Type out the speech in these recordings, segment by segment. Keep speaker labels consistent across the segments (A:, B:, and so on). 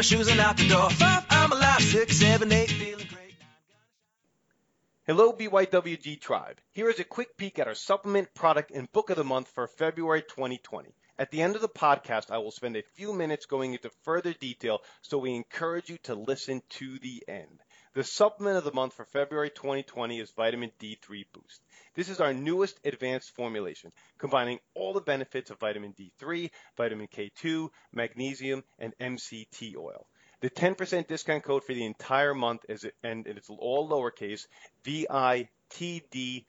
A: my shoes and out the door. Five, I'm alive. Six, seven, eight, feeling great.
B: Hello, BYWG Tribe. Here is a quick peek at our supplement, product, and book of the month for February 2020. At the end of the podcast, I will spend a few minutes going into further detail, so we encourage you to listen to the end. The supplement of the month for February 2020 is Vitamin D3 Boost. This is our newest advanced formulation, combining all the benefits of vitamin D3, vitamin K2, magnesium, and MCT oil. The 10% discount code for the entire month is, and it's all lowercase, VITD10.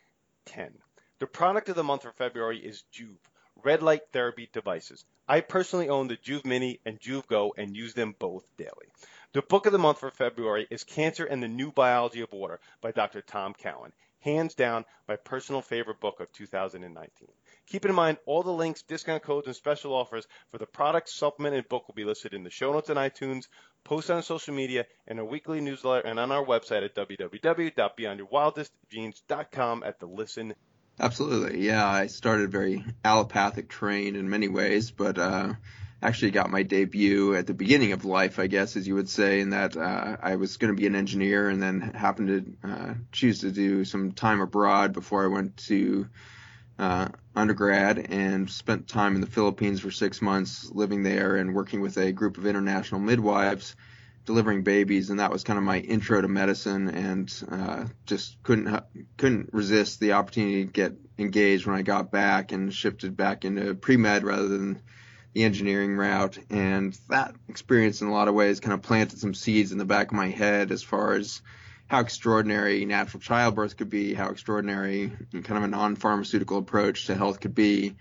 B: The product of the month for February is Joovv, red light therapy devices. I personally own the Joovv Mini and Joovv Go and use them both daily. The book of the month for February is Cancer and the New Biology of Water by Dr. Tom Cowan. Hands down, my personal favorite book of 2019. Keep in mind, all the links, discount codes, and special offers for the product, supplement, and book will be listed in the show notes on iTunes, posted on social media, in our weekly newsletter, and on our website at www.beyondyourwildestdreams.com at the Listen.
C: Absolutely, yeah. I started very allopathic trained in many ways, but uh, actually got my debut at the beginning of life, I guess, as you would say, in that uh, I was going to be an engineer and then happened to uh, choose to do some time abroad before I went to uh, undergrad and spent time in the Philippines for six months living there and working with a group of international midwives delivering babies. And that was kind of my intro to medicine and uh, just couldn't couldn't resist the opportunity to get engaged when I got back and shifted back into pre-med rather than the engineering route. And that experience, in a lot of ways, kind of planted some seeds in the back of my head as far as how extraordinary natural childbirth could be, how extraordinary kind of a non-pharmaceutical approach to health could be.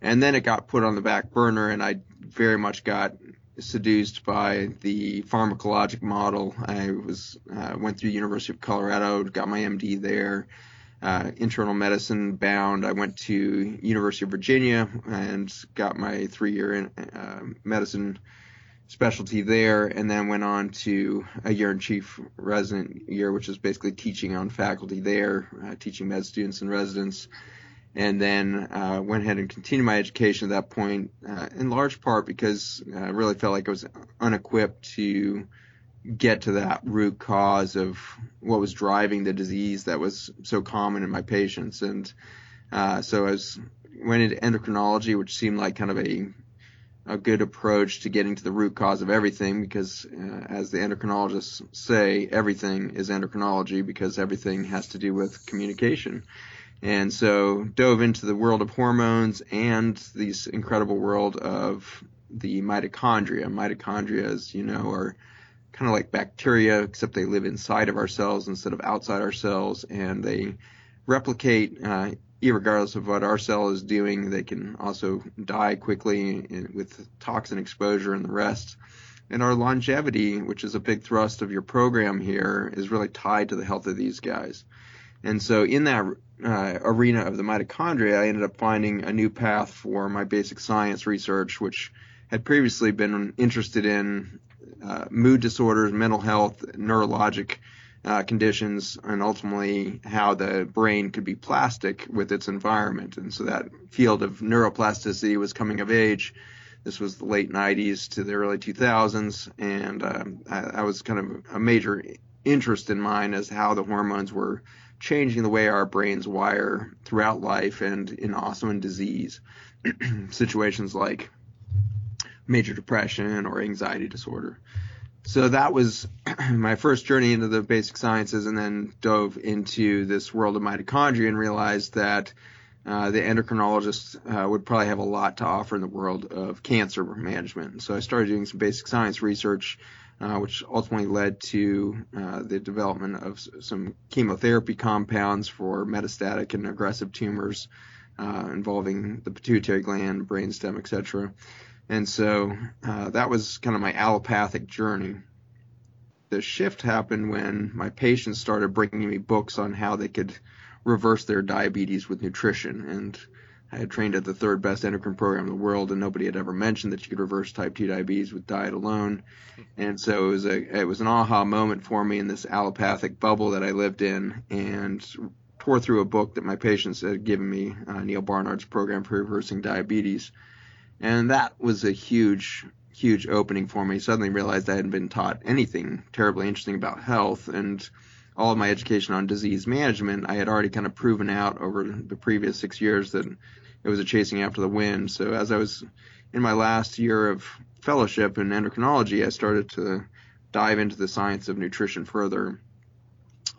C: And then it got put on the back burner, and I very much got seduced by the pharmacologic model. I was uh, went through University of Colorado, got my MD there, uh, internal medicine bound. I went to University of Virginia and got my three-year uh, medicine specialty there, and then went on to a year in chief resident year, which is basically teaching on faculty there, uh, teaching med students and residents. And then uh, went ahead and continued my education at that point, uh, in large part because I really felt like I was unequipped to get to that root cause of what was driving the disease that was so common in my patients. And uh, so I was went into endocrinology, which seemed like kind of a a good approach to getting to the root cause of everything because uh, as the endocrinologists say everything is endocrinology because everything has to do with communication and so dove into the world of hormones and this incredible world of the mitochondria mitochondria as you know are kind of like bacteria, except they live inside of our cells instead of outside our cells, and they replicate uh, regardless of what our cell is doing. They can also die quickly with toxin exposure and the rest. And our longevity, which is a big thrust of your program here, is really tied to the health of these guys. And so in that uh, arena of the mitochondria, I ended up finding a new path for my basic science research, which had previously been interested in uh, mood disorders, mental health, neurologic uh, conditions, and ultimately how the brain could be plastic with its environment. And so that field of neuroplasticity was coming of age. This was the late 90s to the early 2000s, and um, that was kind of a major interest in mine as how the hormones were changing the way our brains wire throughout life and in also in disease situations like major depression or anxiety disorder. So that was my first journey into the basic sciences and then dove into this world of mitochondria and realized that uh, the endocrinologist uh, would probably have a lot to offer in the world of cancer management. So I started doing some basic science research, uh, which ultimately led to uh, the development of some chemotherapy compounds for metastatic and aggressive tumors uh, involving the pituitary gland, brainstem, etc. And so uh, that was kind of my allopathic journey. The shift happened when my patients started bringing me books on how they could reverse their diabetes with nutrition. And I had trained at the third best endocrine program in the world, and nobody had ever mentioned that you could reverse type 2 diabetes with diet alone. And so it was a it was an aha moment for me in this allopathic bubble that I lived in, and tore through a book that my patients had given me, uh, Neal Barnard's program for reversing diabetes and that was a huge huge opening for me. Suddenly realized I hadn't been taught anything terribly interesting about health and all of my education on disease management, I had already kind of proven out over the previous six years that it was a chasing after the wind. So as I was in my last year of fellowship in endocrinology, I started to dive into the science of nutrition further.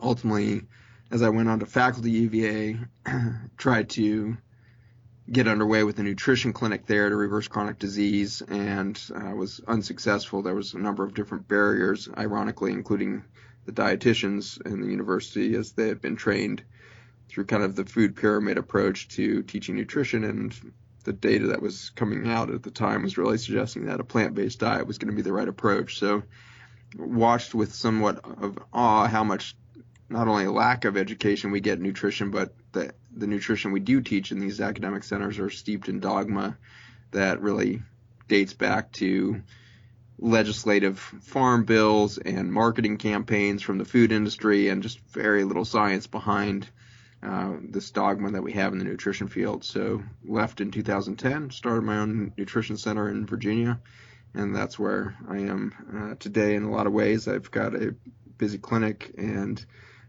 C: Ultimately, as I went on to faculty UVA, tried to get underway with a nutrition clinic there to reverse chronic disease and uh, was unsuccessful. There was a number of different barriers, ironically, including the dietitians in the university as they had been trained through kind of the food pyramid approach to teaching nutrition and the data that was coming out at the time was really suggesting that a plant-based diet was going to be the right approach. So watched with somewhat of awe how much not only a lack of education we get nutrition, but the the nutrition we do teach in these academic centers are steeped in dogma that really dates back to legislative farm bills and marketing campaigns from the food industry and just very little science behind uh, this dogma that we have in the nutrition field. So left in 2010, started my own nutrition center in Virginia, and that's where I am uh, today in a lot of ways. I've got a busy clinic and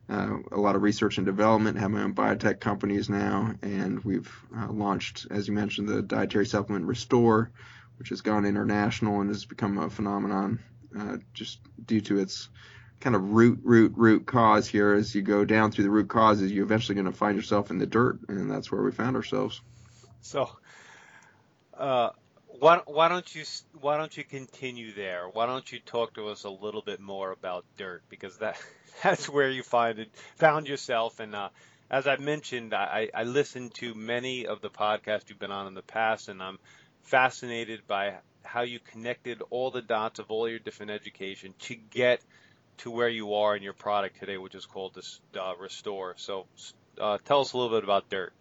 C: uh, a lot of research and development, have my own biotech companies now, and we've uh, launched, as you mentioned, the dietary supplement Restore, which has gone international and has become a phenomenon uh, just due to its kind of root, root, root cause here. As you go down through the root causes, you're eventually going to find yourself in the dirt, and that's where we found ourselves.
B: So, uh, why, why don't you why don't you continue there? Why don't you talk to us a little bit more about dirt because that that's where you find it found yourself and uh, as I mentioned, I, I listened to many of the podcasts you've been on in the past, and I'm fascinated by how you connected all the dots of all your different education to get to where you are in your product today, which is called this uh, Restore. So, uh, tell us a little bit about Dirt.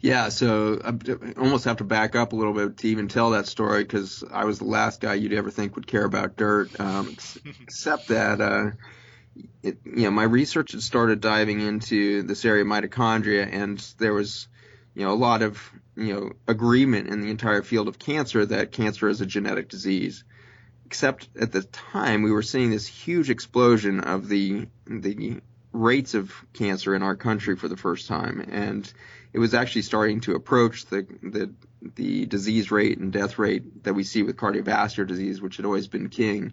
C: Yeah, so I almost have to back up a little bit to even tell that story because I was the last guy you'd ever think would care about dirt. Um, except that, uh, it, you know, my research had started diving into this area of mitochondria, and there was, you know, a lot of you know agreement in the entire field of cancer that cancer is a genetic disease. Except at the time we were seeing this huge explosion of the the rates of cancer in our country for the first time, and it was actually starting to approach the the the disease rate and death rate that we see with cardiovascular disease, which had always been king.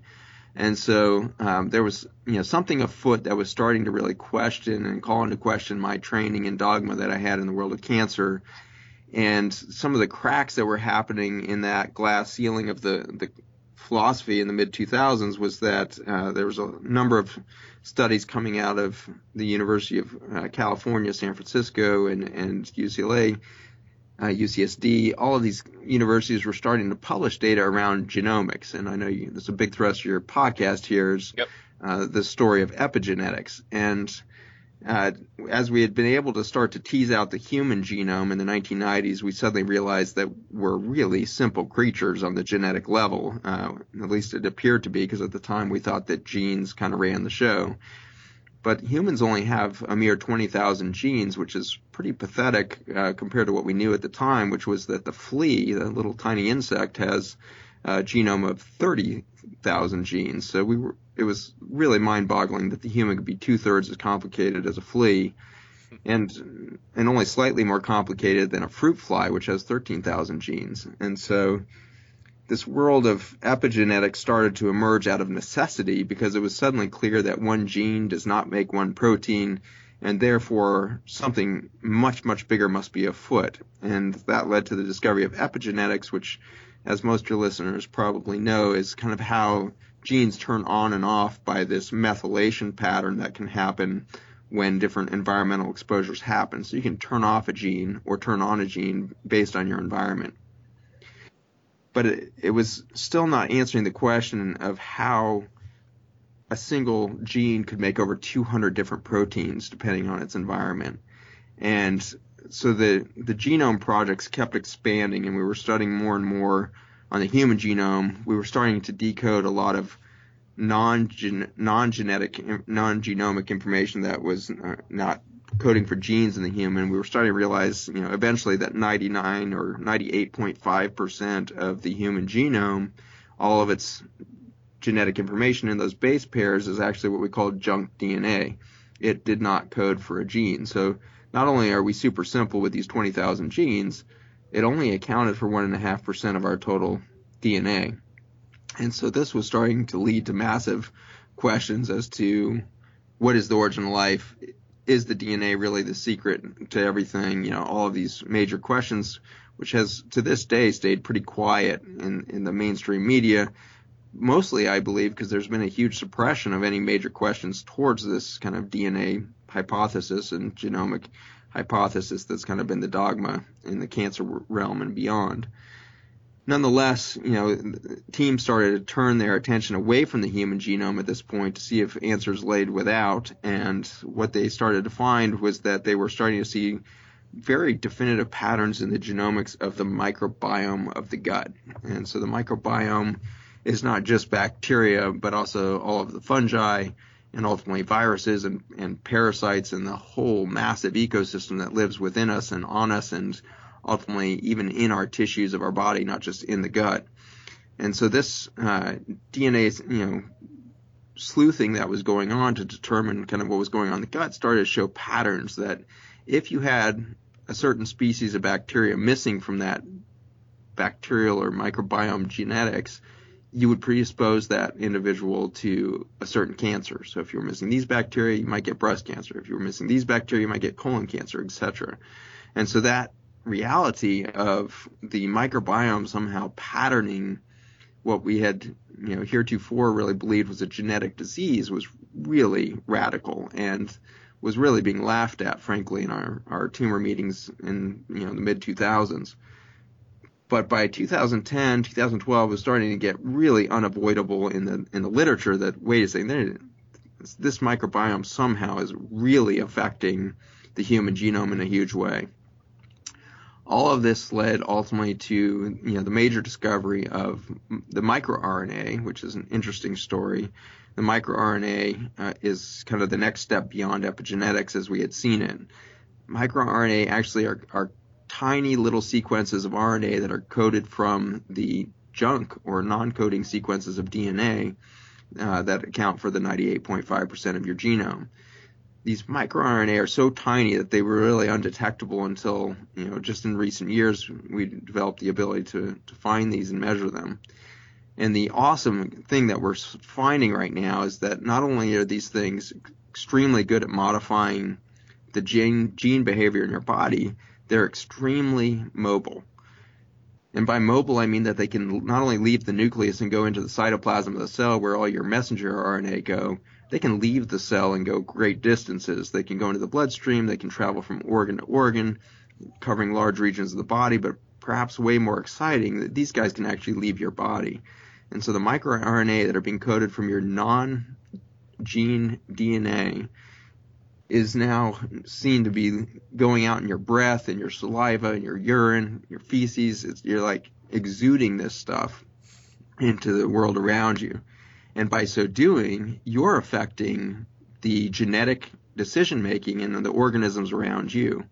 C: And so um, there was, you know, something afoot that was starting to really question and call into question my training and dogma that I had in the world of cancer and some of the cracks that were happening in that glass ceiling of the, the philosophy in the mid 2000s was that uh, there was a number of studies coming out of the University of uh, California, San Francisco, and, and UCLA, uh, UCSD. All of these universities were starting to publish data around genomics, and I know you, there's a big thrust of your podcast here is
B: yep.
C: Uh, the story of epigenetics and uh, as we had been able to start to tease out the human genome in the 1990s, we suddenly realized that we're really simple creatures on the genetic level. Uh, at least it appeared to be, because at the time we thought that genes kind of ran the show. But humans only have a mere 20,000 genes, which is pretty pathetic uh, compared to what we knew at the time, which was that the flea, the little tiny insect, has a genome of 30,000 genes. So we were it was really mind-boggling that the human could be two-thirds as complicated as a flea, and and only slightly more complicated than a fruit fly, which has 13,000 genes. And so this world of epigenetics started to emerge out of necessity because it was suddenly clear that one gene does not make one protein, and therefore something much much bigger must be afoot. And that led to the discovery of epigenetics, which as most of your listeners probably know, is kind of how genes turn on and off by this methylation pattern that can happen when different environmental exposures happen. So you can turn off a gene or turn on a gene based on your environment. But it, it was still not answering the question of how a single gene could make over 200 different proteins depending on its environment. And so the the genome projects kept expanding, and we were studying more and more on the human genome. We were starting to decode a lot of non non genetic non genomic information that was uh, not coding for genes in the human. We were starting to realize, you know, eventually that 99 or 98.5 percent of the human genome all of its genetic information in those base pairs is actually what we call junk DNA. It did not code for a gene. So not only are we super simple with these 20,000 genes, it only accounted for 1.5% of our total DNA. And so this was starting to lead to massive questions as to what is the origin of life? Is the DNA really the secret to everything? You know, all of these major questions, which has to this day stayed pretty quiet in, in the mainstream media. Mostly, I believe, because there's been a huge suppression of any major questions towards this kind of DNA hypothesis and genomic hypothesis that's kind of been the dogma in the cancer realm and beyond nonetheless, you know, teams started to turn their attention away from the human genome at this point to see if answers laid without. And what they started to find was that they were starting to see very definitive patterns in the genomics of the microbiome of the gut. And so the microbiome is not just bacteria, but also all of the fungi and ultimately viruses and, and parasites and the whole massive ecosystem that lives within us and on us and ultimately even in our tissues of our body, not just in the gut. And so this uh, DNA, you know, sleuthing that was going on to determine kind of what was going on in the gut started to show patterns that if you had a certain species of bacteria missing from that bacterial or microbiome genetics, you would predispose that individual to a certain cancer. So if you were missing these bacteria, you might get breast cancer. If you were missing these bacteria, you might get colon cancer, etc. And so that reality of the microbiome somehow patterning what we had, you know, heretofore really believed was a genetic disease was really radical and was really being laughed at, frankly, in our, our tumor meetings in, you know, the mid 2000s. But by 2010, 2012, it was starting to get really unavoidable in the in the literature that wait a second, this microbiome somehow is really affecting the human genome in a huge way all of this led ultimately to you know the major discovery of the microRNA, which is an interesting story. The microRNA uh, is kind of the next step beyond epigenetics as we had seen it. MicroRNA actually are, are tiny little sequences of RNA that are coded from the junk or non-coding sequences of DNA uh, that account for the 98.5% of your genome these microRNA are so tiny that they were really undetectable until, you know, just in recent years we developed the ability to, to find these and measure them. And the awesome thing that we're finding right now is that not only are these things extremely good at modifying the gene, gene behavior in your body, they're extremely mobile. And by mobile, I mean that they can not only leave the nucleus and go into the cytoplasm of the cell where all your messenger RNA go, they can leave the cell and go great distances. They can go into the bloodstream, they can travel from organ to organ, covering large regions of the body, but perhaps way more exciting, these guys can actually leave your body. And so the microRNA that are being coded from your non gene DNA is now seen to be going out in your breath and your saliva and your urine, your feces. It's, you're like exuding this stuff into the world around you. And by so doing, you're affecting the genetic decision making in the organisms around you.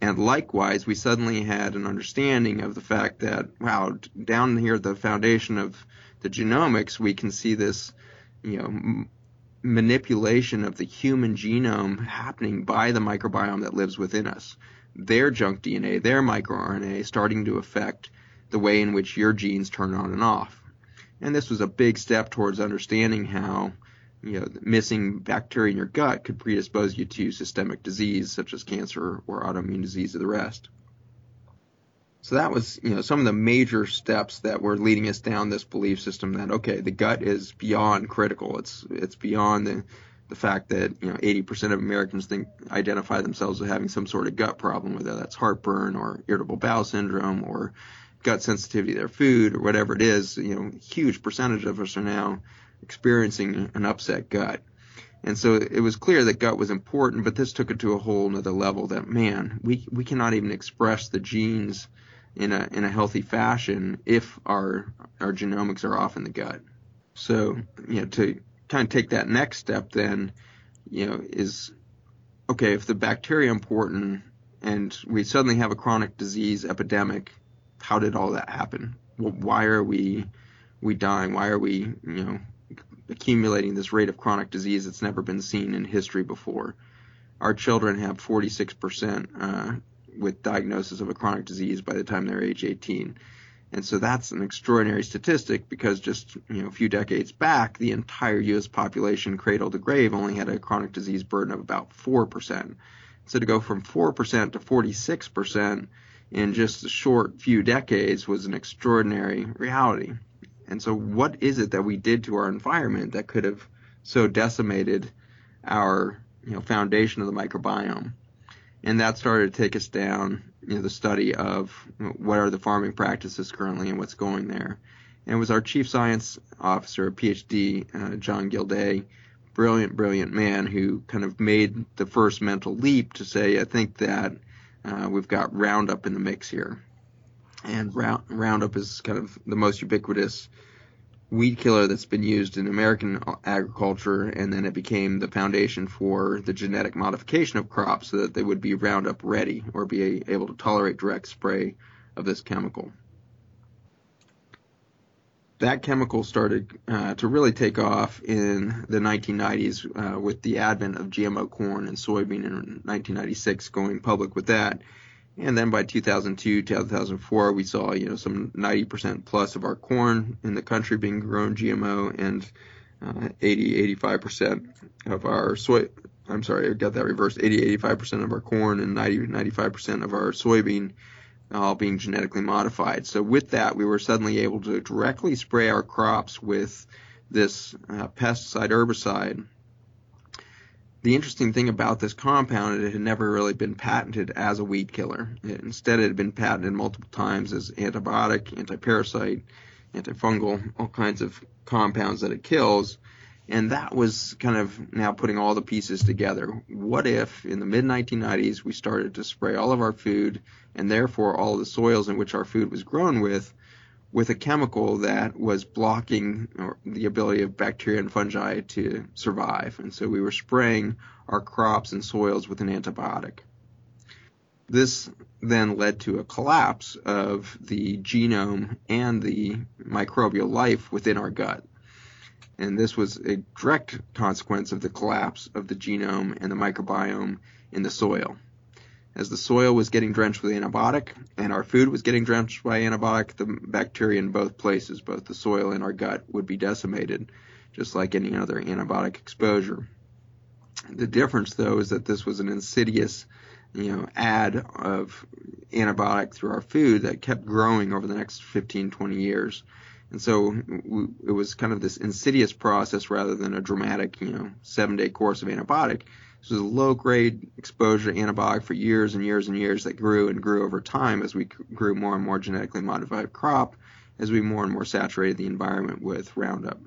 C: And likewise, we suddenly had an understanding of the fact that, wow, down here at the foundation of the genomics, we can see this, you know, manipulation of the human genome happening by the microbiome that lives within us. Their junk DNA, their microRNA, starting to affect the way in which your genes turn on and off. And this was a big step towards understanding how you know, missing bacteria in your gut could predispose you to systemic disease such as cancer or autoimmune disease of the rest. So that was, you know, some of the major steps that were leading us down this belief system that okay, the gut is beyond critical. It's it's beyond the the fact that you know 80% of Americans think identify themselves as having some sort of gut problem, whether that's heartburn or irritable bowel syndrome or gut sensitivity to their food or whatever it is, you know, huge percentage of us are now experiencing an upset gut. And so it was clear that gut was important, but this took it to a whole another level that man, we, we cannot even express the genes in a, in a healthy fashion if our, our genomics are off in the gut. So, you know, to kind of take that next step then, you know, is okay, if the bacteria important and we suddenly have a chronic disease epidemic how did all that happen? well, Why are we we dying? Why are we, you know, accumulating this rate of chronic disease that's never been seen in history before? Our children have 46% uh, with diagnosis of a chronic disease by the time they're age 18. And so that's an extraordinary statistic because just you know a few decades back, the entire U.S. population, cradle to grave, only had a chronic disease burden of about four percent. So to go from four percent to 46 percent in just a short few decades was an extraordinary reality. And so, what is it that we did to our environment that could have so decimated our you know foundation of the microbiome? And that started to take us down you know, the study of what are the farming practices currently and what's going there. And it was our chief science officer, PhD, uh, John Gildea, brilliant, brilliant man who kind of made the first mental leap to say, I think that uh, we've got Roundup in the mix here. And Roundup is kind of the most ubiquitous weed killer that's been used in American agriculture, and then it became the foundation for the genetic modification of crops so that they would be Roundup ready or be able to tolerate direct spray of this chemical. That chemical started uh, to really take off in the 1990s uh, with the advent of GMO corn and soybean in 1996, going public with that. And then by 2002, 2004, we saw, you know, some 90% plus of our corn in the country being grown GMO and uh, 80, 85% of our soy, I'm sorry, I got that reversed, 80, 85% of our corn and 90, 95% of our soybean all being genetically modified. So with that, we were suddenly able to directly spray our crops with this uh, pesticide herbicide the interesting thing about this compound, it had never really been patented as a weed killer. It, instead, it had been patented multiple times as antibiotic, antiparasite, antifungal, all kinds of compounds that it kills. And that was kind of now putting all the pieces together. What if in the mid 1990s we started to spray all of our food and therefore all the soils in which our food was grown with with a chemical that was blocking the ability of bacteria and fungi to survive. And so we were spraying our crops and soils with an antibiotic. This then led to a collapse of the genome and the microbial life within our gut. And this was a direct consequence of the collapse of the genome and the microbiome in the soil as the soil was getting drenched with antibiotic and our food was getting drenched by antibiotic, the bacteria in both places, both the soil and our gut, would be decimated, just like any other antibiotic exposure. The difference, though, is that this was an insidious, you know, add of antibiotic through our food that kept growing over the next 15, 20 years. And so it was kind of this insidious process rather than a dramatic, you know, seven day course of antibiotic this was a low grade exposure to antibiotic for years and years and years that grew and grew over time as we grew more and more genetically modified crop, as we more and more saturated the environment with Roundup.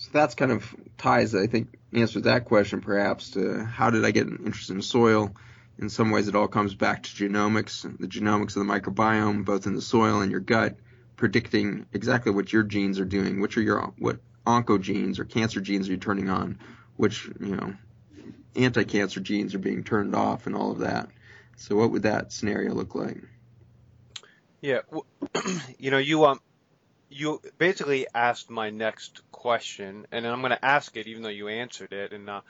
C: So that's kind of ties, I think, answers that question perhaps to how did I get an interest in soil? In some ways, it all comes back to genomics, the genomics of the microbiome, both in the soil and your gut, predicting exactly what your genes are doing, which are your what oncogenes or cancer genes are you turning on, which you know anti-cancer genes are being turned off and all of that. So what would that scenario look like?
B: Yeah, you know, you um, you basically asked my next question, and I'm going to ask it even though you answered it, and uh,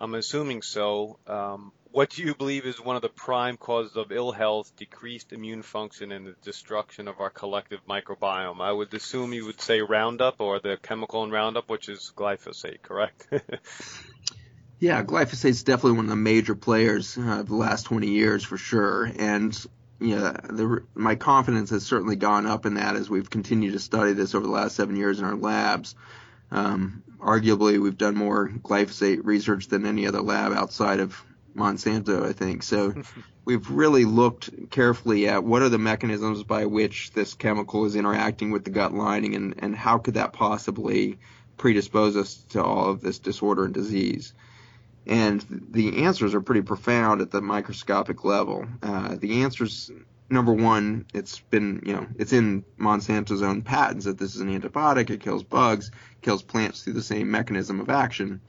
B: I'm assuming so. Um, what do you believe is one of the prime causes of ill health, decreased immune function, and the destruction of our collective microbiome? I would assume you would say Roundup or the chemical in Roundup, which is glyphosate, correct?
C: yeah, glyphosate is definitely one of the major players uh, of the last 20 years for sure. And yeah, the, my confidence has certainly gone up in that as we've continued to study this over the last seven years in our labs. Um, arguably, we've done more glyphosate research than any other lab outside of Monsanto, I think. So we've really looked carefully at what are the mechanisms by which this chemical is interacting with the gut lining and, and how could that possibly predispose us to all of this disorder and disease. And the answers are pretty profound at the microscopic level. Uh, the answers, number one, it's been, you know, it's in Monsanto's own patents that this is an antibiotic, it kills bugs, kills plants through the same mechanism of action.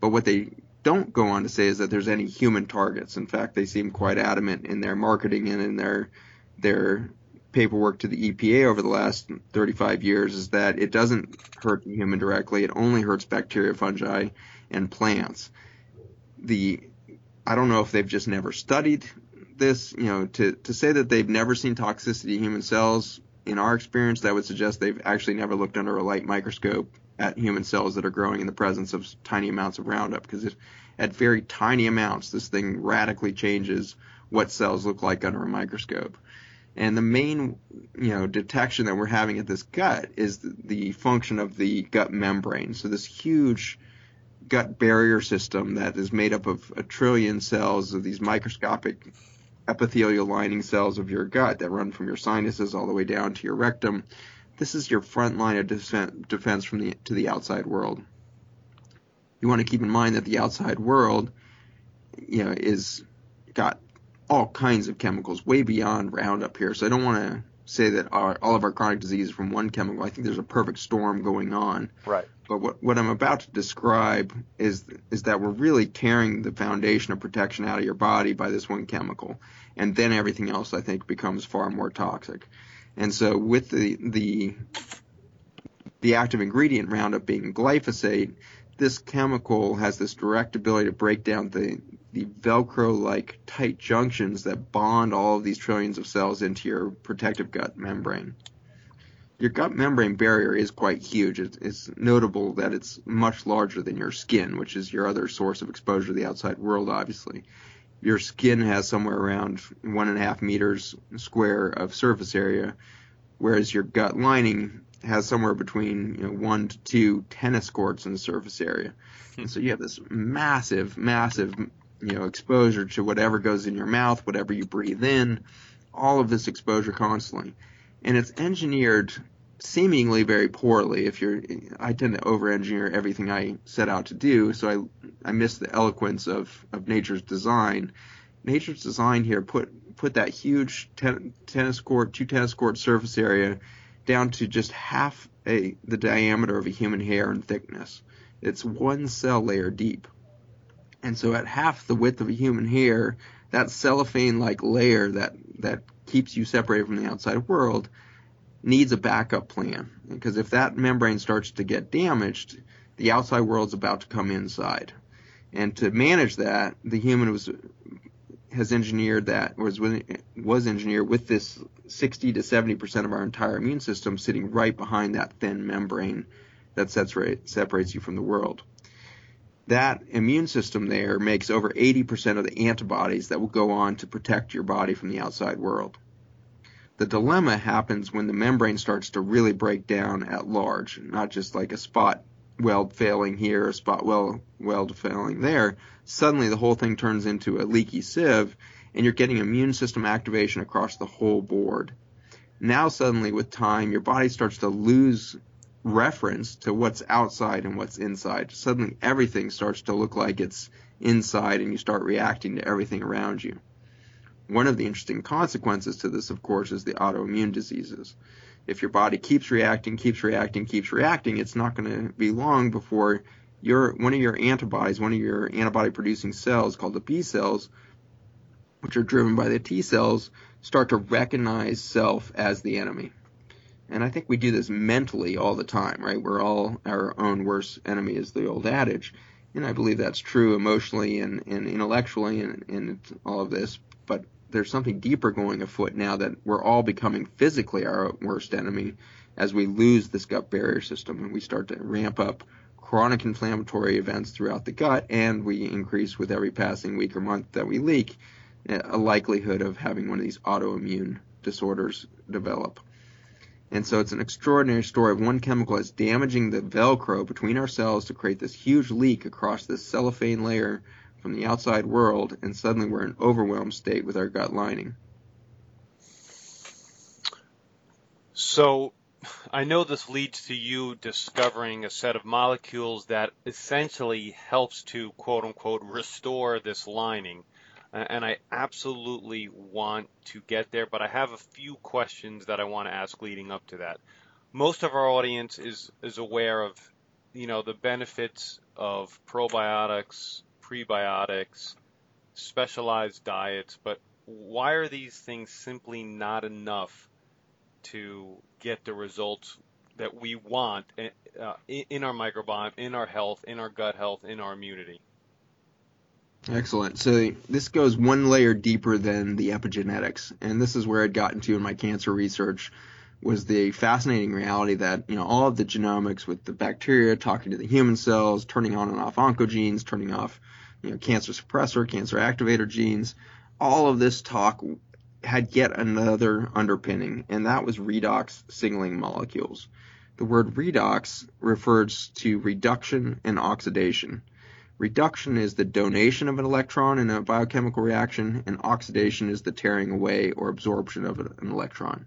C: But what they don't go on to say is that there's any human targets. In fact, they seem quite adamant in their marketing and in their their paperwork to the EPA over the last 35 years is that it doesn't hurt the human directly. It only hurts bacteria, fungi, and plants. The I don't know if they've just never studied this. You know, to to say that they've never seen toxicity in human cells, in our experience, that would suggest they've actually never looked under a light microscope at human cells that are growing in the presence of tiny amounts of Roundup because at very tiny amounts, this thing radically changes what cells look like under a microscope. And the main, you know, detection that we're having at this gut is the function of the gut membrane. So this huge gut barrier system that is made up of a trillion cells of these microscopic epithelial lining cells of your gut that run from your sinuses all the way down to your rectum. This is your front line of defense from the to the outside world. You want to keep in mind that the outside world, you know, is got all kinds of chemicals way beyond Roundup here. So I don't want to say that our, all of our chronic disease from one chemical. I think there's a perfect storm going on.
B: Right.
C: But what, what I'm about to describe is is that we're really tearing the foundation of protection out of your body by this one chemical, and then everything else I think becomes far more toxic. And so with the the the active ingredient Roundup being glyphosate, this chemical has this direct ability to break down the the Velcro-like tight junctions that bond all of these trillions of cells into your protective gut membrane. Your gut membrane barrier is quite huge. It's, it's, notable that it's much larger than your skin, which is your other source of exposure to the outside world, obviously. Your skin has somewhere around one and a half meters square of surface area, whereas your gut lining has somewhere between you know, one to two tennis courts in the surface area. And so you have this massive, massive you know, exposure to whatever goes in your mouth, whatever you breathe in, all of this exposure constantly. And it's engineered seemingly very poorly if you're I tend to over engineer everything I set out to do, so I I miss the eloquence of, of nature's design. Nature's design here put put that huge ten, tennis court, two tennis court surface area down to just half a the diameter of a human hair in thickness. It's one cell layer deep. And so at half the width of a human hair, that cellophane-like layer that, that keeps you separated from the outside world needs a backup plan. Because if that membrane starts to get damaged, the outside world is about to come inside. And to manage that, the human was has engineered that was was engineered with this 60 to 70 percent of our entire immune system sitting right behind that thin membrane that separates you from the world that immune system there makes over 80% of the antibodies that will go on to protect your body from the outside world. The dilemma happens when the membrane starts to really break down at large, not just like a spot weld failing here, a spot weld, weld failing there. Suddenly the whole thing turns into a leaky sieve and you're getting immune system activation across the whole board. Now suddenly with time, your body starts to lose reference to what's outside and what's inside. Suddenly everything starts to look like it's inside and you start reacting to everything around you. One of the interesting consequences to this, of course, is the autoimmune diseases. If your body keeps reacting, keeps reacting, keeps reacting, it's not going to be long before your one of your antibodies, one of your antibody producing cells called the B cells, which are driven by the T cells, start to recognize self as the enemy. And I think we do this mentally all the time, right? We're all our own worst enemy, is the old adage. And I believe that's true emotionally and, and intellectually and, and all of this. But there's something deeper going afoot now that we're all becoming physically our worst enemy as we lose this gut barrier system and we start to ramp up chronic inflammatory events throughout the gut and we increase with every passing week or month that we leak a likelihood of having one of these autoimmune disorders develop. And so it's an extraordinary story of one chemical that's damaging the Velcro between our cells to create this huge leak across this cellophane layer from the outside world, and suddenly we're in an overwhelmed state with our gut lining.
B: So I know this leads to you discovering a set of molecules that essentially helps to quote unquote restore this lining and I absolutely want to get there, but I have a few questions that I want to ask leading up to that. Most of our audience is is aware of, you know, the benefits of probiotics, prebiotics, specialized diets, but why are these things simply not enough to get the results that we want uh, in our microbiome, in our health, in our gut health, in our immunity.
C: Excellent. So this goes one layer deeper than the epigenetics, and this is where I'd gotten to in my cancer research was the fascinating reality that you know all of the genomics with the bacteria talking to the human cells, turning on and off oncogenes, turning off you know cancer suppressor, cancer activator genes, all of this talk had yet another underpinning, and that was redox signaling molecules. The word redox refers to reduction and oxidation. Reduction is the donation of an electron in a biochemical reaction, and oxidation is the tearing away or absorption of an electron.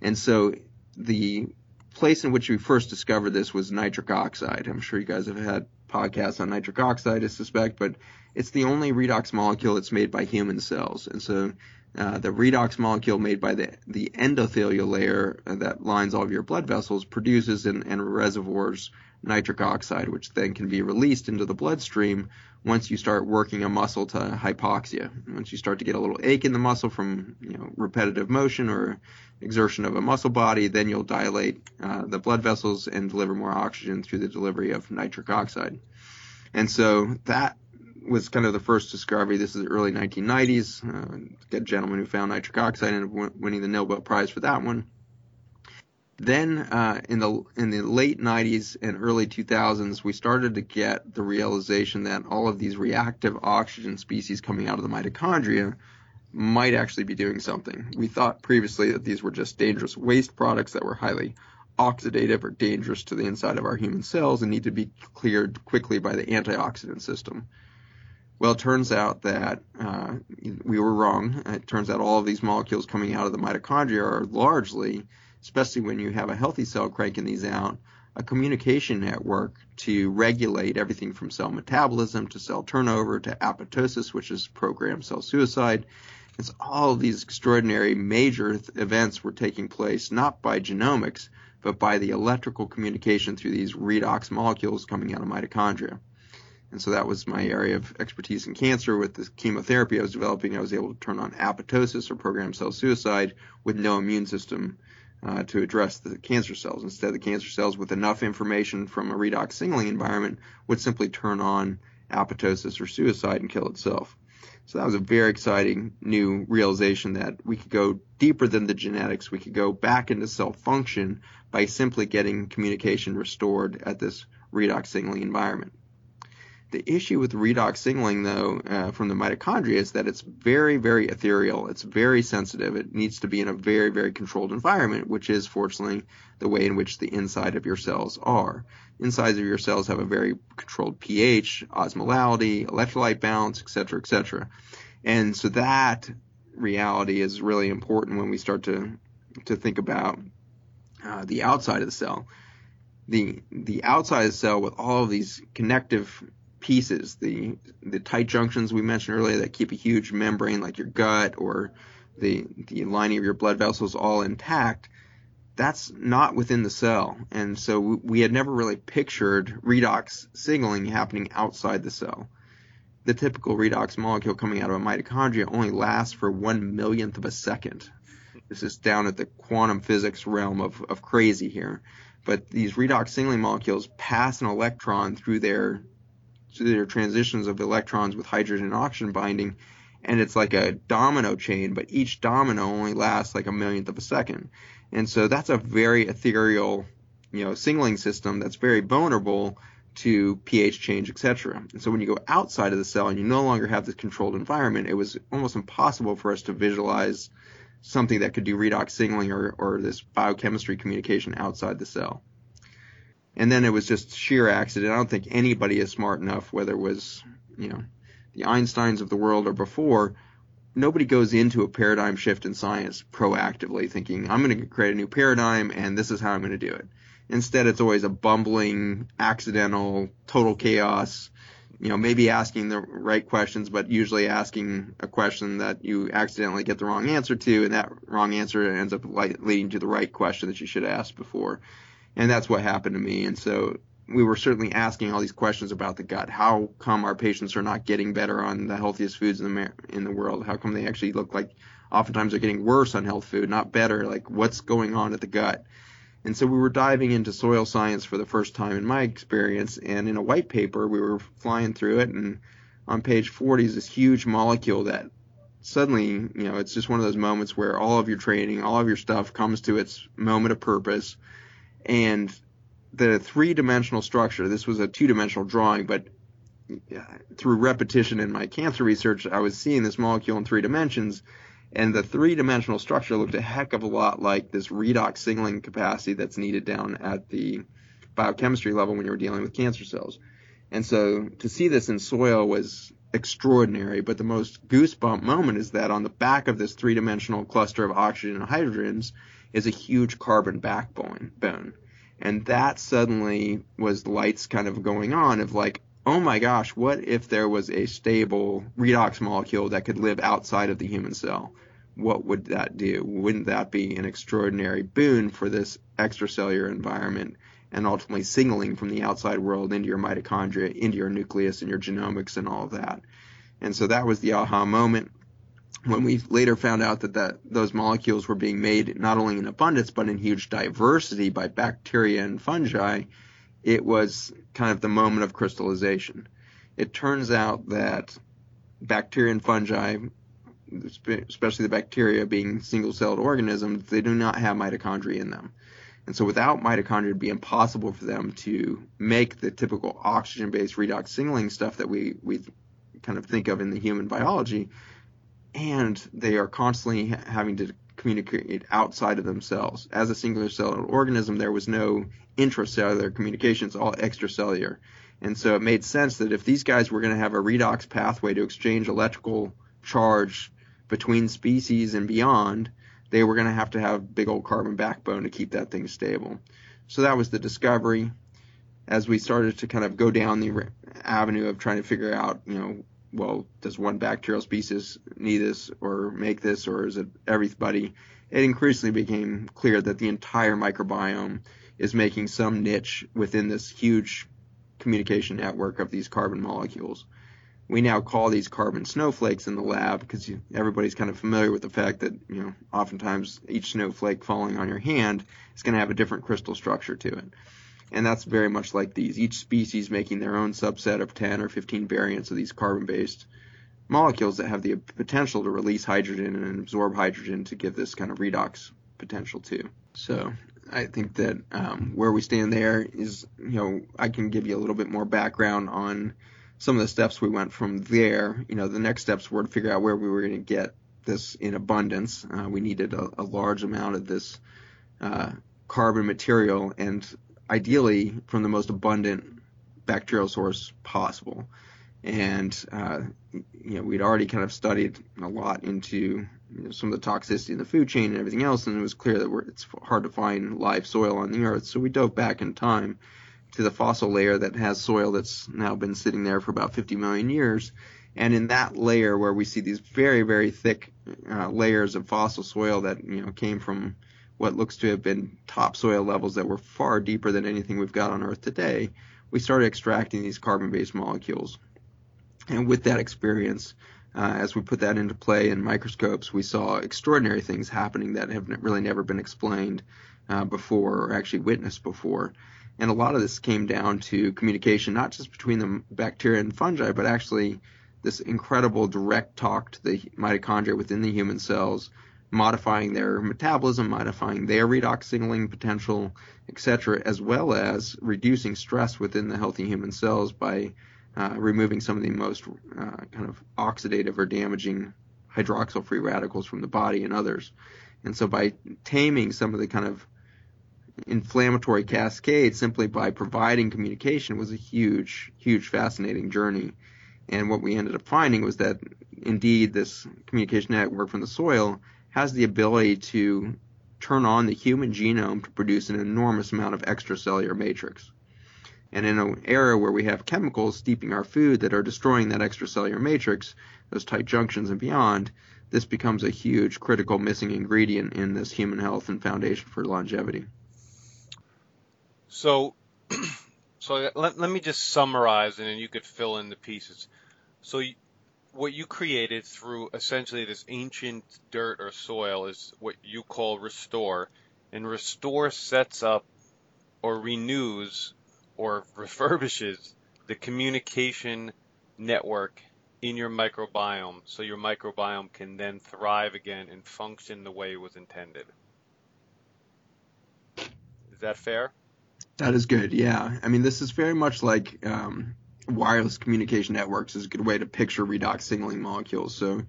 C: And so the place in which we first discovered this was nitric oxide. I'm sure you guys have had podcasts on nitric oxide, I suspect, but it's the only redox molecule that's made by human cells. And so uh, the redox molecule made by the, the endothelial layer that lines all of your blood vessels produces and, and reservoirs nitric oxide, which then can be released into the bloodstream once you start working a muscle to hypoxia. Once you start to get a little ache in the muscle from you know, repetitive motion or exertion of a muscle body, then you'll dilate uh, the blood vessels and deliver more oxygen through the delivery of nitric oxide. And so that was kind of the first discovery. This is the early 1990s. Uh, a gentleman who found nitric oxide and winning the Nobel Prize for that one. Then uh, in the in the late 90s and early 2000s, we started to get the realization that all of these reactive oxygen species coming out of the mitochondria might actually be doing something. We thought previously that these were just dangerous waste products that were highly oxidative or dangerous to the inside of our human cells and need to be cleared quickly by the antioxidant system. Well, it turns out that uh, we were wrong. It turns out all of these molecules coming out of the mitochondria are largely especially when you have a healthy cell cranking these out, a communication network to regulate everything from cell metabolism to cell turnover to apoptosis, which is programmed cell suicide. And all of these extraordinary major th- events were taking place not by genomics, but by the electrical communication through these redox molecules coming out of mitochondria. And so that was my area of expertise in cancer. With the chemotherapy I was developing, I was able to turn on apoptosis or programmed cell suicide with no immune system uh, to address the cancer cells. Instead, the cancer cells, with enough information from a redox signaling environment, would simply turn on apoptosis or suicide and kill itself. So that was a very exciting new realization that we could go deeper than the genetics. We could go back into cell function by simply getting communication restored at this redox signaling environment. The issue with redox signaling, though, uh, from the mitochondria is that it's very, very ethereal. It's very sensitive. It needs to be in a very, very controlled environment, which is fortunately the way in which the inside of your cells are. Insides of your cells have a very controlled pH, osmolality, electrolyte balance, etc., etc. And so that reality is really important when we start to to think about uh, the outside of the cell. The the outside of the cell with all of these connective pieces, the the tight junctions we mentioned earlier that keep a huge membrane like your gut or the the lining of your blood vessels all intact, that's not within the cell. And so we, had never really pictured redox signaling happening outside the cell. The typical redox molecule coming out of a mitochondria only lasts for one millionth of a second. This is down at the quantum physics realm of, of crazy here. But these redox signaling molecules pass an electron through their their transitions of electrons with hydrogen and oxygen binding, and it's like a domino chain, but each domino only lasts like a millionth of a second. And so that's a very ethereal, you know, signaling system that's very vulnerable to pH change, etc. And so when you go outside of the cell and you no longer have this controlled environment, it was almost impossible for us to visualize something that could do redox signaling or, or this biochemistry communication outside the cell and then it was just sheer accident. I don't think anybody is smart enough, whether it was you know the Einsteins of the world or before. Nobody goes into a paradigm shift in science proactively thinking, I'm going to create a new paradigm and this is how I'm going to do it. Instead, it's always a bumbling, accidental, total chaos. You know, maybe asking the right questions, but usually asking a question that you accidentally get the wrong answer to, and that wrong answer ends up leading to the right question that you should asked before and that's what happened to me. And so we were certainly asking all these questions about the gut. How come our patients are not getting better on the healthiest foods in the in the world? How come they actually look like oftentimes they're getting worse on health food, not better. Like what's going on at the gut? And so we were diving into soil science for the first time in my experience, and in a white paper we were flying through it, and on page 40 is this huge molecule that suddenly, you know, it's just one of those moments where all of your training, all of your stuff comes to its moment of purpose, and the three-dimensional structure. This was a two-dimensional drawing, but through repetition in my cancer research, I was seeing this molecule in three dimensions, and the three-dimensional structure looked a heck of a lot like this redox signaling capacity that's needed down at the biochemistry level when you're dealing with cancer cells. And so to see this in soil was extraordinary, but the most goosebump moment is that on the back of this three-dimensional cluster of oxygen and hydrogens is a huge carbon backbone. Bone. And that suddenly was lights kind of going on of like, oh my gosh, what if there was a stable redox molecule that could live outside of the human cell? What would that do? Wouldn't that be an extraordinary boon for this extracellular environment and ultimately signaling from the outside world into your mitochondria, into your nucleus and your genomics and all of that? And so that was the aha moment when we later found out that, that those molecules were being made not only in abundance but in huge diversity by bacteria and fungi, it was kind of the moment of crystallization. It turns out that bacteria and fungi, especially the bacteria being single celled organisms, they do not have mitochondria in them. And so without mitochondria, it'd be impossible for them to make the typical oxygen based redox signaling stuff that we, we kind of think of in the human biology. And they are constantly having to communicate outside of themselves. As a singular cellular organism, there was no intracellular communication, it's all extracellular. And so it made sense that if these guys were going to have a redox pathway to exchange electrical charge between species and beyond, they were going to have to have big old carbon backbone to keep that thing stable. So that was the discovery. As we started to kind of go down the avenue of trying to figure out, you know, well, does one bacterial species need this or make this, or is it everybody? It increasingly became clear that the entire microbiome is making some niche within this huge communication network of these carbon molecules. We now call these carbon snowflakes in the lab because everybody's kind of familiar with the fact that, you know, oftentimes each snowflake falling on your hand is going to have a different crystal structure to it and that's very much like these. Each species making their own subset of 10 or 15 variants of these carbon-based molecules that have the potential to release hydrogen and absorb hydrogen to give this kind of redox potential too. So I think that um, where we stand there is, you know, I can give you a little bit more background on some of the steps we went from there. You know, the next steps were to figure out where we were going to get this in abundance. Uh, we needed a, a, large amount of this uh, carbon material, and ideally from the most abundant bacterial source possible. And uh, you know, we'd already kind of studied a lot into you know, some of the toxicity in the food chain and everything else, and it was clear that it's hard to find live soil on the earth. So we dove back in time to the fossil layer that has soil that's now been sitting there for about 50 million years. And in that layer, where we see these very, very thick uh, layers of fossil soil that you know came from what looks to have been topsoil levels that were far deeper than anything we've got on Earth today, we started extracting these carbon-based molecules. And with that experience, uh, as we put that into play in microscopes, we saw extraordinary things happening that have really never been explained uh, before or actually witnessed before. And a lot of this came down to communication, not just between the bacteria and fungi, but actually this incredible direct talk to the mitochondria within the human cells modifying their metabolism, modifying their redox signaling potential, etc., as well as reducing stress within the healthy human cells by uh, removing some of the most uh, kind of oxidative or damaging hydroxyl free radicals from the body and others. And so by taming some of the kind of inflammatory cascade simply by providing communication was a huge, huge, fascinating journey. And what we ended up finding was that indeed this communication network from the soil has the ability to turn on the human genome to produce an enormous amount of extracellular matrix. And in an era where we have chemicals steeping our food that are destroying that extracellular matrix, those tight junctions and beyond, this becomes a huge critical missing ingredient in this human health and foundation for longevity.
B: So, so let, let me just summarize and then you could fill in the pieces. So what you created through essentially this ancient dirt or soil is what you call restore, and restore sets up or renews or refurbishes the communication network in your microbiome so your microbiome can then thrive again and function the way it was intended. Is that fair?
C: That is good. Yeah. I mean, this is very much like um, wireless communication networks is a good way to picture redox signaling molecules. So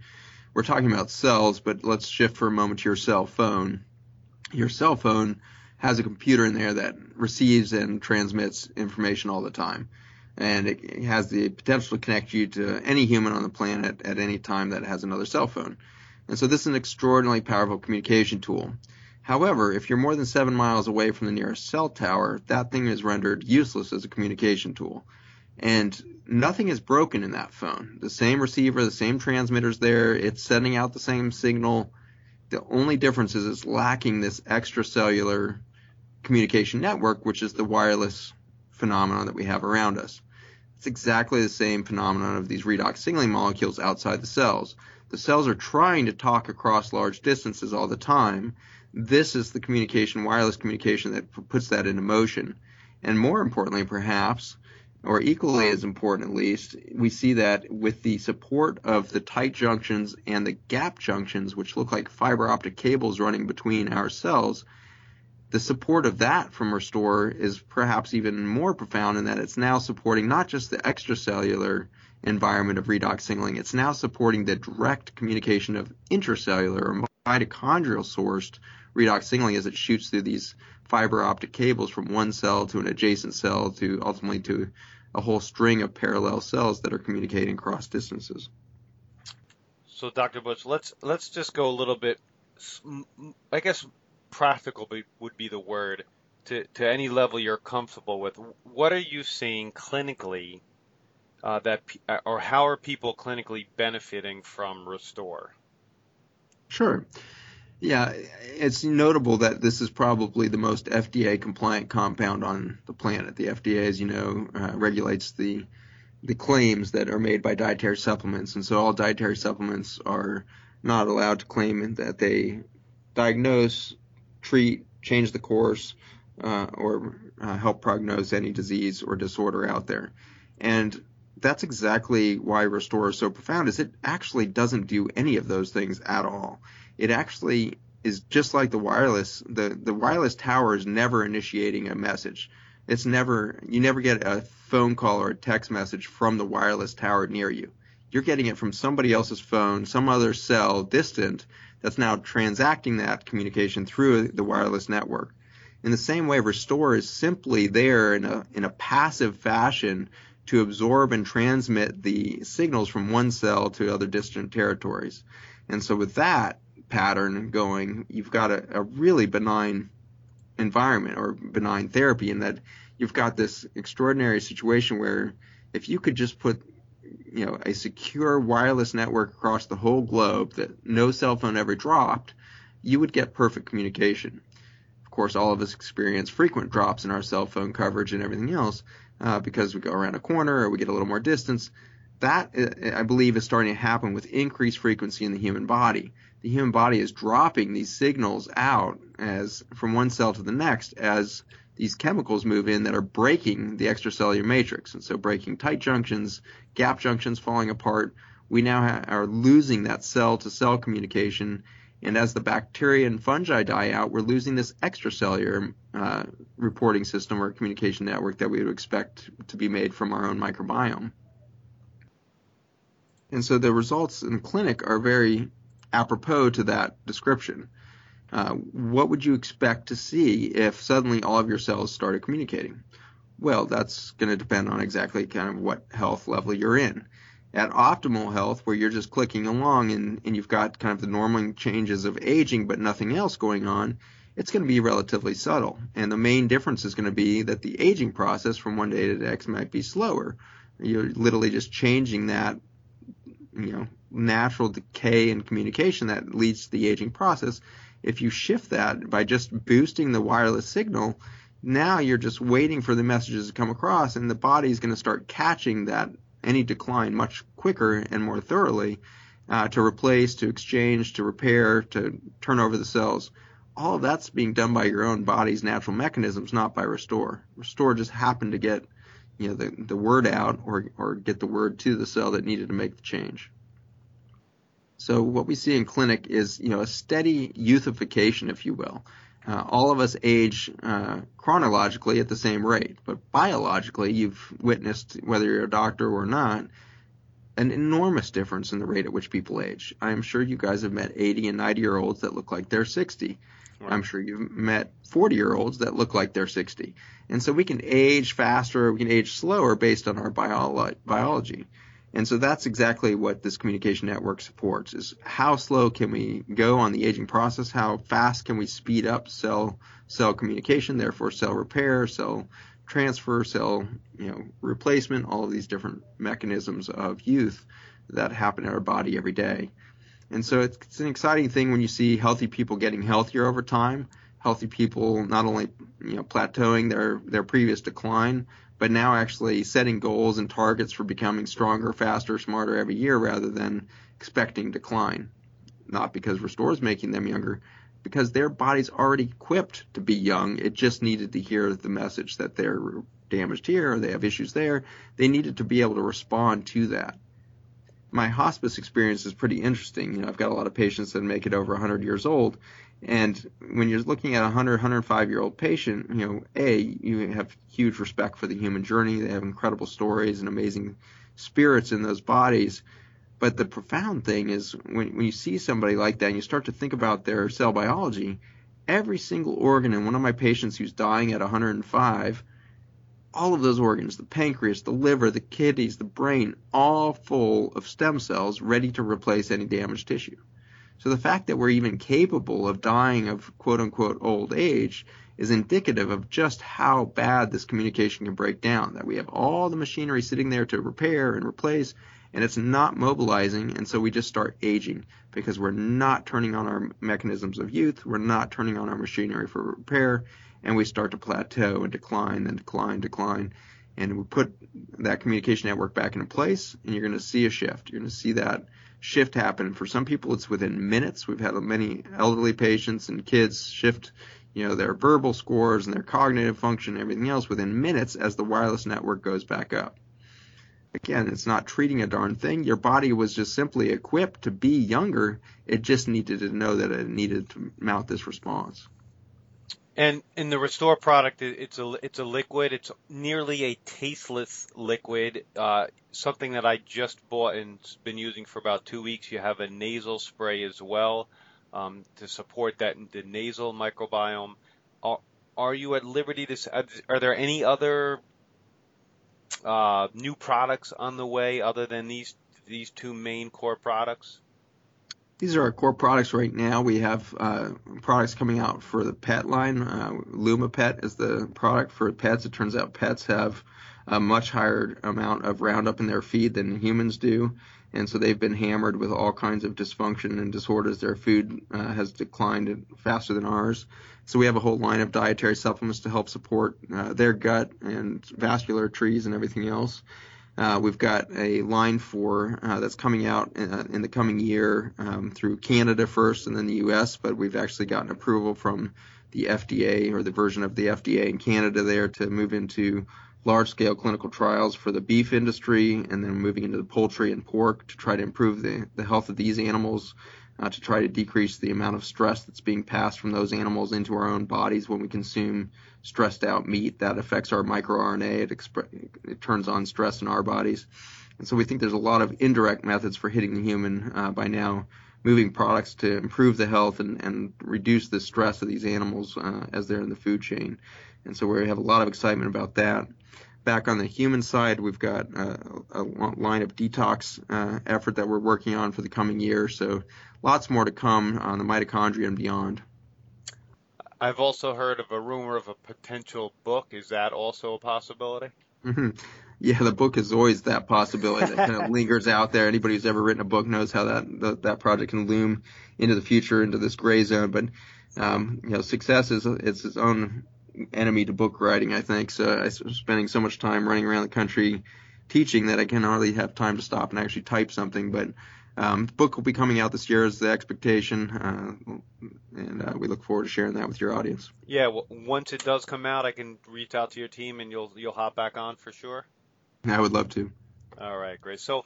C: we're talking about cells, but let's shift for a moment to your cell phone. Your cell phone has a computer in there that receives and transmits information all the time. And it has the potential to connect you to any human on the planet at any time that has another cell phone. And so this is an extraordinarily powerful communication tool. However, if you're more than seven miles away from the nearest cell tower, that thing is rendered useless as a communication tool. And nothing is broken in that phone. The same receiver, the same transmitter's there, it's sending out the same signal. The only difference is it's lacking this extracellular communication network, which is the wireless phenomenon that we have around us. It's exactly the same phenomenon of these redox signaling molecules outside the cells. The cells are trying to talk across large distances all the time, this is the communication, wireless communication that puts that into motion. And more importantly, perhaps, or equally as important at least, we see that with the support of the tight junctions and the gap junctions, which look like fiber optic cables running between our cells, the support of that from Restore is perhaps even more profound in that it's now supporting not just the extracellular environment of redox signaling, it's now supporting the direct communication of intracellular or mitochondrial sourced redox signaling as it shoots through these fiber optic cables from one cell to an adjacent cell to ultimately to a whole string of parallel cells that are communicating across distances.
B: So, Dr. Bush, let's let's just go a little bit. I guess practical would be the word to to any level you're comfortable with. What are you seeing clinically uh, that, or how are people clinically benefiting from Restore?
C: Sure. Yeah, it's notable that this is probably the most FDA compliant compound on the planet. The FDA, as you know, uh, regulates the the claims that are made by dietary supplements, and so all dietary supplements are not allowed to claim that they diagnose, treat, change the course, uh, or uh, help prognose any disease or disorder out there. And that's exactly why Restore is so profound. Is it actually doesn't do any of those things at all it actually is just like the wireless. The the wireless tower is never initiating a message. It's never you never get a phone call or a text message from the wireless tower near you. You're getting it from somebody else's phone, some other cell distant that's now transacting that communication through the wireless network. In the same way, Restore is simply there in a in a passive fashion to absorb and transmit the signals from one cell to other distant territories. And so with that, pattern going, you've got a, a really benign environment or benign therapy in that you've got this extraordinary situation where if you could just put you know a secure wireless network across the whole globe that no cell phone ever dropped, you would get perfect communication. Of course, all of us experience frequent drops in our cell phone coverage and everything else uh, because we go around a corner or we get a little more distance. That uh, I believe is starting to happen with increased frequency in the human body the human body is dropping these signals out as from one cell to the next as these chemicals move in that are breaking the extracellular matrix. And so breaking tight junctions, gap junctions falling apart. We now ha- are losing that cell to cell communication. And as the bacteria and fungi die out, we're losing this extracellular uh, reporting system or communication network that we would expect to be made from our own microbiome. And so the results in the clinic are very apropos to that description. Uh, what would you expect to see if suddenly all of your cells started communicating? Well, that's going to depend on exactly kind of what health level you're in. At optimal health, where you're just clicking along and, and you've got kind of the normal changes of aging but nothing else going on, it's going to be relatively subtle. And the main difference is going to be that the aging process from one day to the next might be slower. You're literally just changing that, you know, natural decay and communication that leads to the aging process. If you shift that by just boosting the wireless signal, now you're just waiting for the messages to come across, and the body is going to start catching that any decline much quicker and more thoroughly uh, to replace, to exchange, to repair, to turn over the cells. All of that's being done by your own body's natural mechanisms, not by Restore. Restore just happened to get you know the, the word out or, or get the word to the cell that needed to make the change. So what we see in clinic is you know a steady youthification, if you will. Uh, all of us age uh, chronologically at the same rate, but biologically, you've witnessed, whether you're a doctor or not, an enormous difference in the rate at which people age. I'm sure you guys have met 80 and 90 year olds that look like they're 60. Right. I'm sure you've met 40 year olds that look like they're 60. And so we can age faster, or we can age slower based on our bio- biology. And so that's exactly what this communication network supports is how slow can we go on the aging process? How fast can we speed up cell cell communication, therefore cell repair, cell transfer, cell, you know, replacement, all of these different mechanisms of youth that happen in our body every day. And so it's, it's an exciting thing when you see healthy people getting healthier over time, healthy people not only, you know, plateauing their, their previous decline, but now actually setting goals and targets for becoming stronger, faster, smarter every year rather than expecting decline. Not because Restore is making them younger, because their body's already equipped to be young. It just needed to hear the message that they're damaged here or they have issues there. They needed to be able to respond to that. My hospice experience is pretty interesting. You know, I've got a lot of patients that make it over 100 years old, and when you're looking at a 100, 105 year old patient, you know, A, you have huge respect for the human journey. They have incredible stories and amazing spirits in those bodies. But the profound thing is when, when you see somebody like that and you start to think about their cell biology, every single organ in one of my patients who's dying at 105, all of those organs, the pancreas, the liver, the kidneys, the brain, all full of stem cells ready to replace any damaged tissue. So the fact that we're even capable of dying of quote unquote old age is indicative of just how bad this communication can break down. That we have all the machinery sitting there to repair and replace, and it's not mobilizing, and so we just start aging because we're not turning on our mechanisms of youth, we're not turning on our machinery for repair, and we start to plateau and decline, then decline, decline. And we put that communication network back into place, and you're going to see a shift. You're going to see that shift happen. For some people, it's within minutes. We've had many elderly patients and kids shift, you know, their verbal scores and their cognitive function and everything else within minutes as the wireless network goes back up. Again, it's not treating a darn thing. Your body was just simply equipped to be younger. It just needed to know that it needed to mount this response.
B: And in the Restore product, it's a it's a liquid. It's nearly a tasteless liquid. Uh, something that I just bought and been using for about two weeks. You have a nasal spray as well um, to support that the nasal microbiome. Are, are you at liberty to? Are there any other uh, new products on the way other than these these two main core products?
C: These are our core products right now. We have uh, products coming out for the pet line. Uh, LumaPet is the product for pets. It turns out pets have a much higher amount of Roundup in their feed than humans do, and so they've been hammered with all kinds of dysfunction and disorders. Their food uh, has declined faster than ours. So we have a whole line of dietary supplements to help support uh, their gut and vascular trees and everything else. Uh, we've got a line for uh, that's coming out in, uh, in the coming year um, through Canada first and then the U.S. But we've actually gotten approval from the FDA or the version of the FDA in Canada there to move into large-scale clinical trials for the beef industry and then moving into the poultry and pork to try to improve the, the health of these animals. Uh, to try to decrease the amount of stress that's being passed from those animals into our own bodies when we consume stressed out meat that affects our microRNA. It, it turns on stress in our bodies. And so we think there's a lot of indirect methods for hitting the human uh, by now moving products to improve the health and, and reduce the stress of these animals uh, as they're in the food chain. And so we have a lot of excitement about that. Back on the human side, we've got uh, a line of detox uh, effort that we're working on for the coming year. So lots more to come on the mitochondria and beyond.
B: I've also heard of a rumor of a potential book. Is that also a possibility?
C: Mm-hmm. Yeah, the book is always that possibility that kind of lingers out there. Anybody who's ever written a book knows how that the, that project can loom into the future, into this gray zone. But um, you know, success is it's its own enemy to book writing. I think so. I'm spending so much time running around the country teaching that I can hardly have time to stop and actually type something. But um, the book will be coming out this year is the expectation, uh, and uh, we look forward to sharing that with your audience.
B: Yeah, well, once it does come out, I can reach out to your team and you'll you'll hop back on for sure.
C: I would love to.
B: All right, great. So,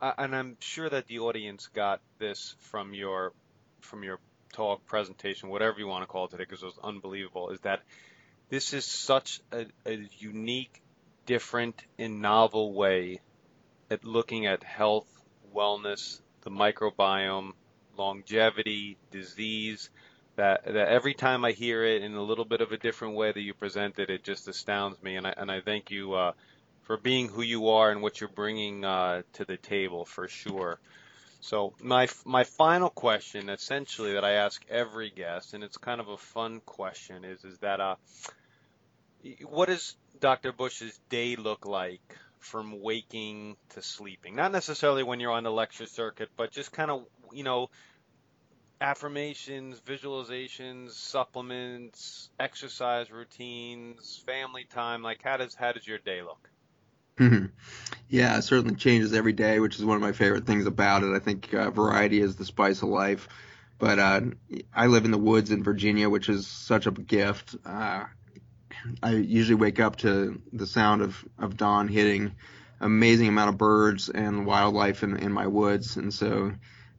B: uh, and I'm sure that the audience got this from your from your talk, presentation, whatever you want to call it today, because it was unbelievable. Is that this is such a, a unique, different, and novel way at looking at health, wellness, the microbiome, longevity, disease. That, that every time I hear it in a little bit of a different way that you present it, it just astounds me. And I, and I thank you uh, for being who you are and what you're bringing uh, to the table for sure. So my my final question, essentially, that I ask every guest, and it's kind of a fun question, is is that uh, what does Dr. Bush's day look like from waking to sleeping? Not necessarily when you're on the lecture circuit, but just kind of you know affirmations, visualizations, supplements, exercise routines, family time. Like how does how does your day look?
C: Mm-hmm. Yeah, it certainly changes every day, which is one of my favorite things about it. I think uh, variety is the spice of life. But uh, I live in the woods in Virginia, which is such a gift. Uh, I usually wake up to the sound of, of dawn hitting, amazing amount of birds and wildlife in, in my woods, and so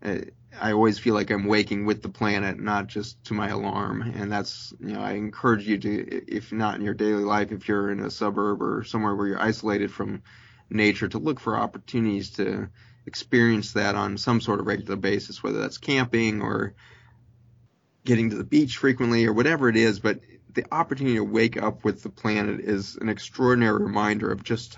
C: uh, I always feel like I'm waking with the planet, not just to my alarm. And that's, you know, I encourage you to, if not in your daily life, if you're in a suburb or somewhere where you're isolated from nature, to look for opportunities to experience that on some sort of regular basis, whether that's camping or getting to the beach frequently or whatever it is. But the opportunity to wake up with the planet is an extraordinary reminder of just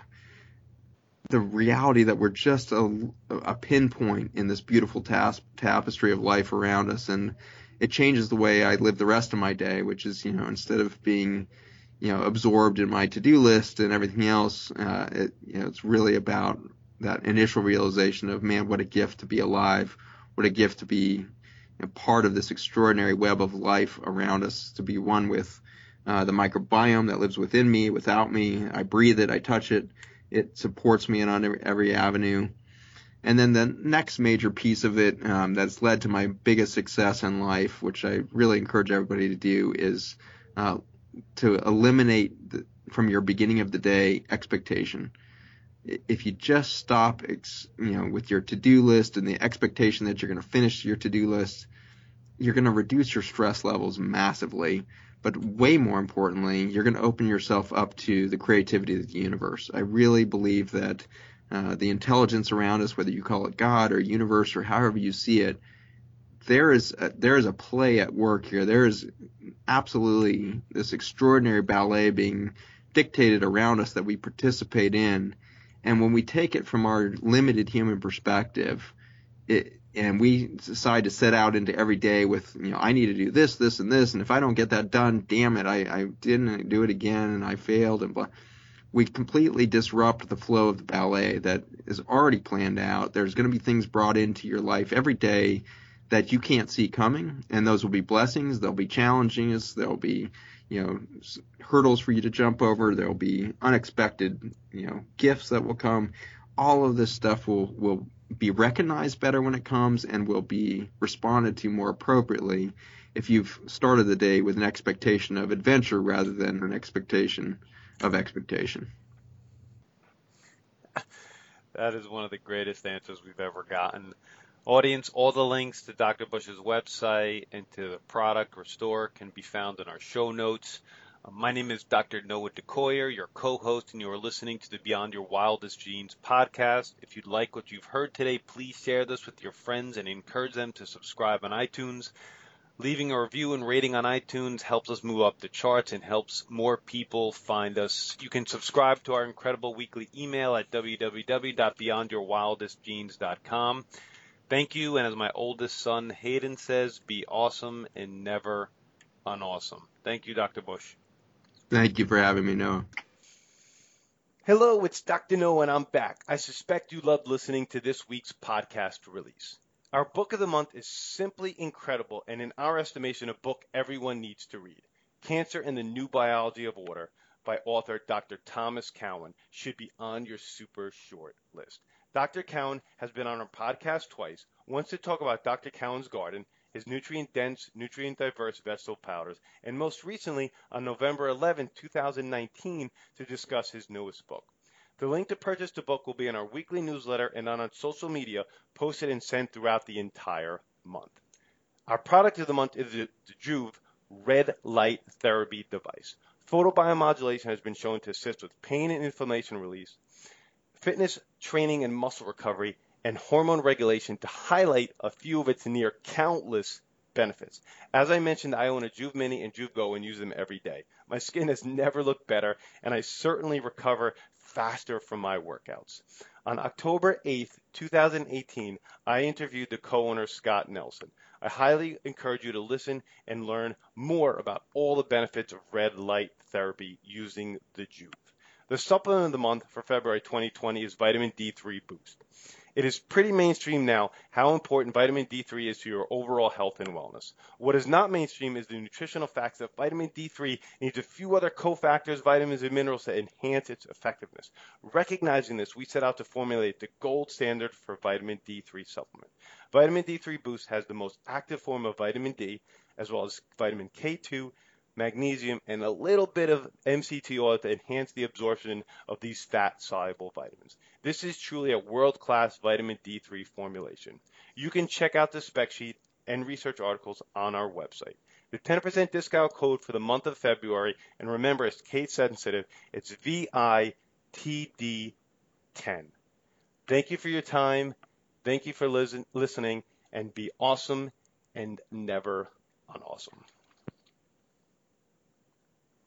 C: the reality that we're just a, a pinpoint in this beautiful tas- tapestry of life around us, and it changes the way I live the rest of my day. Which is, you know, instead of being, you know, absorbed in my to-do list and everything else, uh, it, you know, it's really about that initial realization of, man, what a gift to be alive, what a gift to be know, part of this extraordinary web of life around us, to be one with uh, the microbiome that lives within me, without me. I breathe it, I touch it it supports me on every, every avenue. And then the next major piece of it um, that's led to my biggest success in life, which I really encourage everybody to do, is uh, to eliminate the, from your beginning of the day expectation. If you just stop, ex, you know, with your to-do list and the expectation that you're going to finish your to-do list, you're going to reduce your stress levels massively but way more importantly, you're going to open yourself up to the creativity of the universe. I really believe that uh, the intelligence around us, whether you call it God or universe or however you see it, there is a, there is a play at work here. There is absolutely this extraordinary ballet being dictated around us that we participate in, and when we take it from our limited human perspective, it and we decide to set out into every day with, you know, I need to do this, this, and this, and if I don't get that done, damn it, I, I didn't do it again, and I failed, and blah. We completely disrupt the flow of the ballet that is already planned out. There's going to be things brought into your life every day that you can't see coming, and those will be blessings. They'll be challenges. There'll be, you know, hurdles for you to jump over. There'll be unexpected, you know, gifts that will come. All of this stuff will will be recognized better when it comes and will be responded to more appropriately if you've started the day with an expectation of adventure rather than an expectation of expectation.
B: That is one of the greatest answers we've ever gotten. Audience, all the links to Dr. Bush's website and to the product or store can be found in our show notes. Uh, my name is Dr. Noah DeCoyer, your co-host, and you are listening to the Beyond Your Wildest Genes podcast. If you'd like what you've heard today, please share this with your friends and encourage them to subscribe on iTunes. Leaving a review and rating on iTunes helps us move up the charts and helps more people find us. You can subscribe to our incredible weekly email at www.beyondyourwildestgenes.com. Thank you, and as my oldest son Hayden says, be awesome and never unawesome. Thank you, Dr. Bush.
C: Thank you for having me, Noah.
B: Hello, it's Dr. Noah, and I'm back. I suspect you loved listening to this week's podcast release. Our book of the month is simply incredible, and in our estimation, a book everyone needs to read Cancer and the New Biology of Water by author Dr. Thomas Cowan should be on your super short list. Dr. Cowan has been on our podcast twice, once to talk about Dr. Cowan's garden, his nutrient dense, nutrient diverse vegetable powders, and most recently on November 11, 2019, to discuss his newest book. The link to purchase the book will be in our weekly newsletter and on our social media, posted and sent throughout the entire month. Our product of the month is the, Joovv Red Light Therapy device. Photobiomodulation has been shown to assist with pain and inflammation release, fitness training and muscle recovery, and hormone regulation to highlight a few of its near countless benefits. As I mentioned, I own a Joovv Mini and Joovv Go and use them every day. My skin has never looked better, and I certainly recover faster from my workouts. On October 8th, 2018, I interviewed the co-owner Scott Nelson. I highly encourage you to listen and learn more about all the benefits of red light therapy using the Joovv. The supplement of the month for February 2020 is vitamin D3 boost. It is pretty mainstream now how important vitamin D3 is to your overall health and wellness. What is not mainstream is the nutritional facts that vitamin D3 needs a few other cofactors, vitamins, and minerals to enhance its effectiveness. Recognizing this, we set out to formulate the gold standard for vitamin D3 supplement. Vitamin D3 Boost has the most active form of vitamin D, as well as vitamin K2, magnesium, and a little bit of MCT oil to enhance the absorption of these fat soluble vitamins. This is truly a world class vitamin D3 formulation. You can check out the spec sheet and research articles on our website. The 10% discount code for the month of February, and remember it's case sensitive, it's VITD10. Thank you for your time. Thank you for listen, listening, and be awesome and never unawesome.